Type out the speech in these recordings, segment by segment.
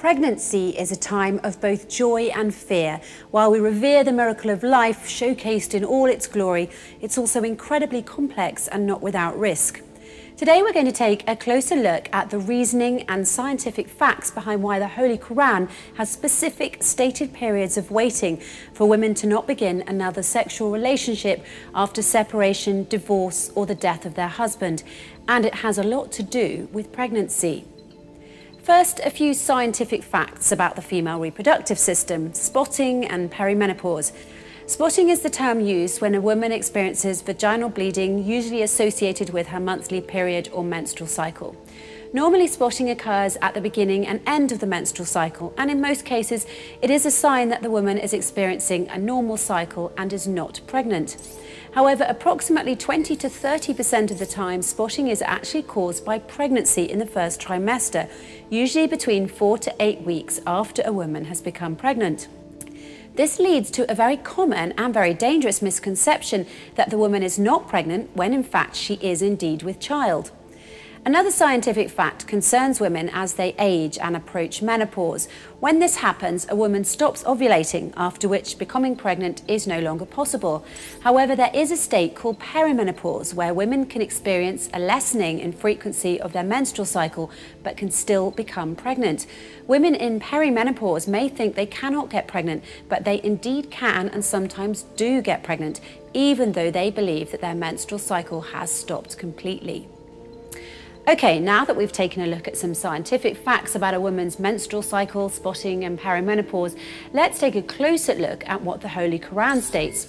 Pregnancy is a time of both joy and fear. While we revere the miracle of life showcased in all its glory, it's also incredibly complex and not without risk. Today we're going to take a closer look at the reasoning and scientific facts behind why the Holy Quran has specific stated periods of waiting for women to not begin another sexual relationship after separation, divorce or the death of their husband. And it has a lot to do with pregnancy. First, a few scientific facts about the female reproductive system, spotting and perimenopause. Spotting is the term used when a woman experiences vaginal bleeding, usually associated with her monthly period or menstrual cycle. Normally, spotting occurs at the beginning and end of the menstrual cycle, and in most cases, it is a sign that the woman is experiencing a normal cycle and is not pregnant. However, approximately 20 to 30% of the time, spotting is actually caused by pregnancy in the first trimester, usually between four to eight weeks after a woman has become pregnant. This leads to a very common and very dangerous misconception that the woman is not pregnant when in fact she is indeed with child. Another scientific fact concerns women as they age and approach menopause. When this happens, a woman stops ovulating, after which becoming pregnant is no longer possible. However, there is a state called perimenopause where women can experience a lessening in frequency of their menstrual cycle but can still become pregnant. Women in perimenopause may think they cannot get pregnant, but they indeed can and sometimes do get pregnant, even though they believe that their menstrual cycle has stopped completely. Okay, now that we've taken a look at some scientific facts about a woman's menstrual cycle, spotting and perimenopause, let's take a closer look at what the Holy Quran states.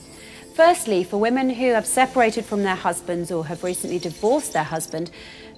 Firstly, for women who have separated from their husbands or have recently divorced their husband,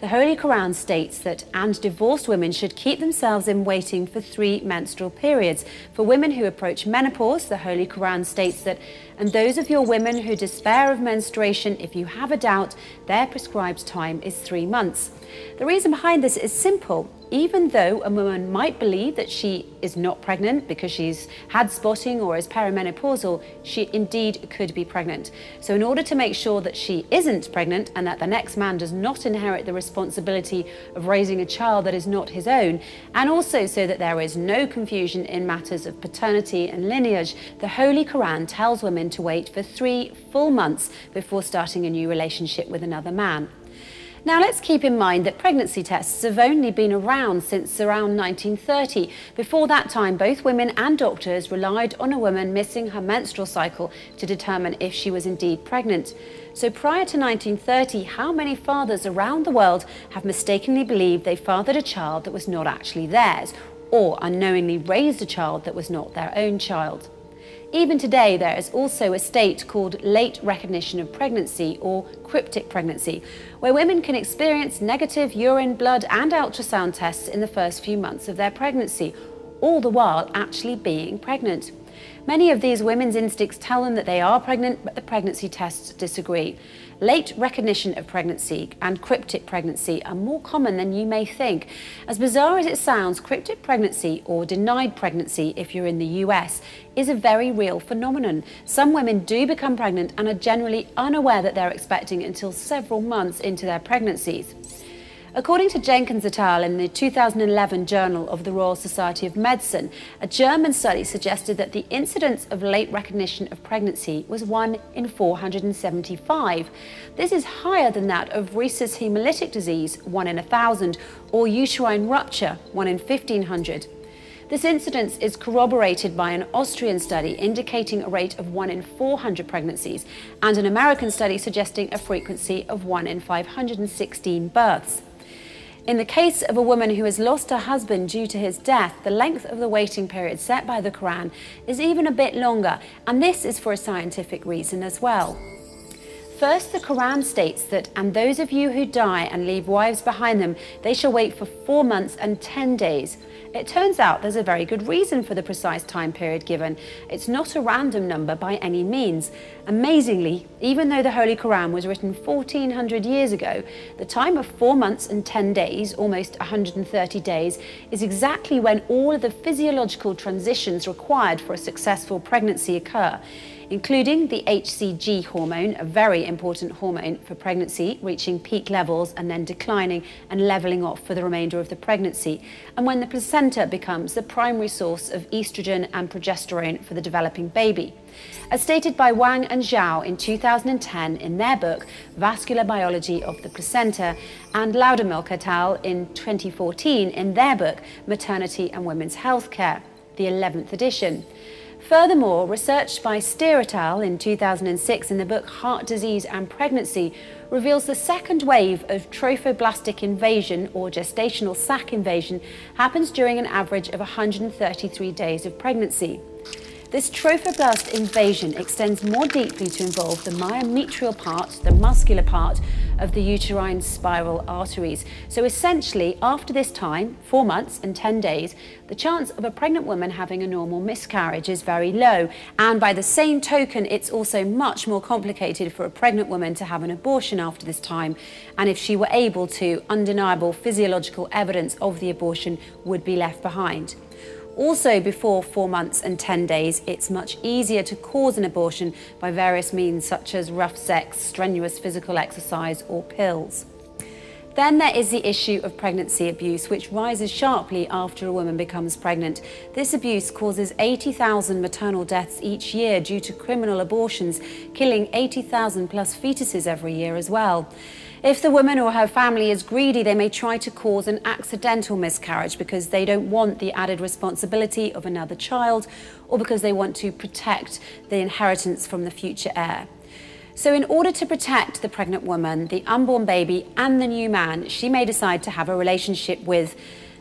the Holy Quran states that and divorced women should keep themselves in waiting for three menstrual periods. For women who approach menopause, the Holy Quran states that and those of your women who despair of menstruation, if you have a doubt, their prescribed time is three months. The reason behind this is simple. Even though a woman might believe that she is not pregnant because she's had spotting or is perimenopausal, she indeed could be pregnant. So in order to make sure that she isn't pregnant and that the next man does not inherit the responsibility of raising a child that is not his own, and also so that there is no confusion in matters of paternity and lineage, the Holy Quran tells women to wait for three full months before starting a new relationship with another man. Now let's keep in mind that pregnancy tests have only been around since around 1930. Before that time, both women and doctors relied on a woman missing her menstrual cycle to determine if she was indeed pregnant. So prior to 1930, how many fathers around the world have mistakenly believed they fathered a child that was not actually theirs, or unknowingly raised a child that was not their own child? Even today, there is also a state called late recognition of pregnancy or cryptic pregnancy, where women can experience negative urine, blood and ultrasound tests in the first few months of their pregnancy, all the while actually being pregnant. Many of these women's instincts tell them that they are pregnant, but the pregnancy tests disagree. Late recognition of pregnancy and cryptic pregnancy are more common than you may think. As bizarre as it sounds, cryptic pregnancy, or denied pregnancy if you're in the US, is a very real phenomenon. Some women do become pregnant and are generally unaware that they're expecting until several months into their pregnancies. According to Jenkins et al. in the 2011 Journal of the Royal Society of Medicine, a German study suggested that the incidence of late recognition of pregnancy was 1 in 475. This is higher than that of rhesus hemolytic disease, 1 in 1,000, or uterine rupture, 1 in 1,500. This incidence is corroborated by an Austrian study indicating a rate of 1 in 400 pregnancies and an American study suggesting a frequency of 1 in 516 births. In the case of a woman who has lost her husband due to his death, the length of the waiting period set by the Quran is even a bit longer, and this is for a scientific reason as well. First, the Quran states that, and those of you who die and leave wives behind them, they shall wait for four months and ten days. It turns out there's a very good reason for the precise time period given. It's not a random number by any means. Amazingly, even though the Holy Quran was written 1400 years ago, the time of 4 months and 10 days, almost 130 days, is exactly when all of the physiological transitions required for a successful pregnancy occur. Including the HCG hormone, a very important hormone for pregnancy, reaching peak levels and then declining and levelling off for the remainder of the pregnancy, and when the placenta becomes the primary source of estrogen and progesterone for the developing baby. As stated by Wang and Zhao in 2010 in their book Vascular Biology of the Placenta, and Lowdermilk et al. in 2014 in their book Maternity and Women's Healthcare, the 11th edition. Furthermore, research by Steer et al. in 2006 in the book Heart Disease and Pregnancy reveals the second wave of trophoblastic invasion or gestational sac invasion happens during an average of 133 days of pregnancy. This trophoblast invasion extends more deeply to involve the myometrial part, the muscular part of the uterine spiral arteries. So essentially, after this time, four months and 10 days, the chance of a pregnant woman having a normal miscarriage is very low. And by the same token, it's also much more complicated for a pregnant woman to have an abortion after this time. And if she were able to, undeniable physiological evidence of the abortion would be left behind. Also, before four months and 10 days, it's much easier to cause an abortion by various means such as rough sex, strenuous physical exercise, or pills. Then there is the issue of pregnancy abuse, which rises sharply after a woman becomes pregnant. This abuse causes 80,000 maternal deaths each year due to criminal abortions, killing 80,000 plus fetuses every year as well. If the woman or her family is greedy, they may try to cause an accidental miscarriage because they don't want the added responsibility of another child or because they want to protect the inheritance from the future heir. So in order to protect the pregnant woman, the unborn baby and the new man, she may decide to have a relationship with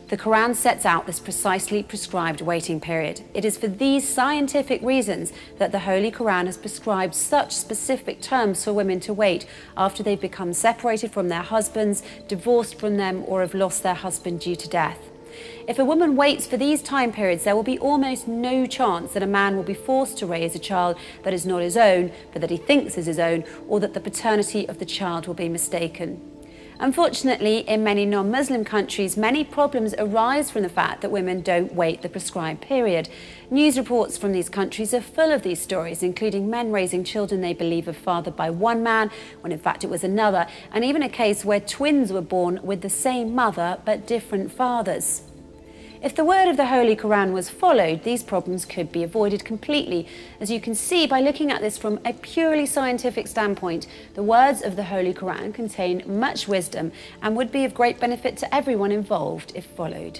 the Quran sets out this precisely prescribed waiting period. It is for these scientific reasons that the Holy Quran has prescribed such specific terms for women to wait after they've become separated from their husbands, divorced from them, or have lost their husband due to death. If a woman waits for these time periods, there will be almost no chance that a man will be forced to raise a child that is not his own, but that he thinks is his own, or that the paternity of the child will be mistaken. Unfortunately, in many non-Muslim countries, many problems arise from the fact that women don't wait the prescribed period. News reports from these countries are full of these stories, including men raising children they believe are fathered by one man, when in fact it was another, and even a case where twins were born with the same mother but different fathers. If the word of the Holy Quran was followed, these problems could be avoided completely. As you can see by looking at this from a purely scientific standpoint, the words of the Holy Quran contain much wisdom and would be of great benefit to everyone involved if followed.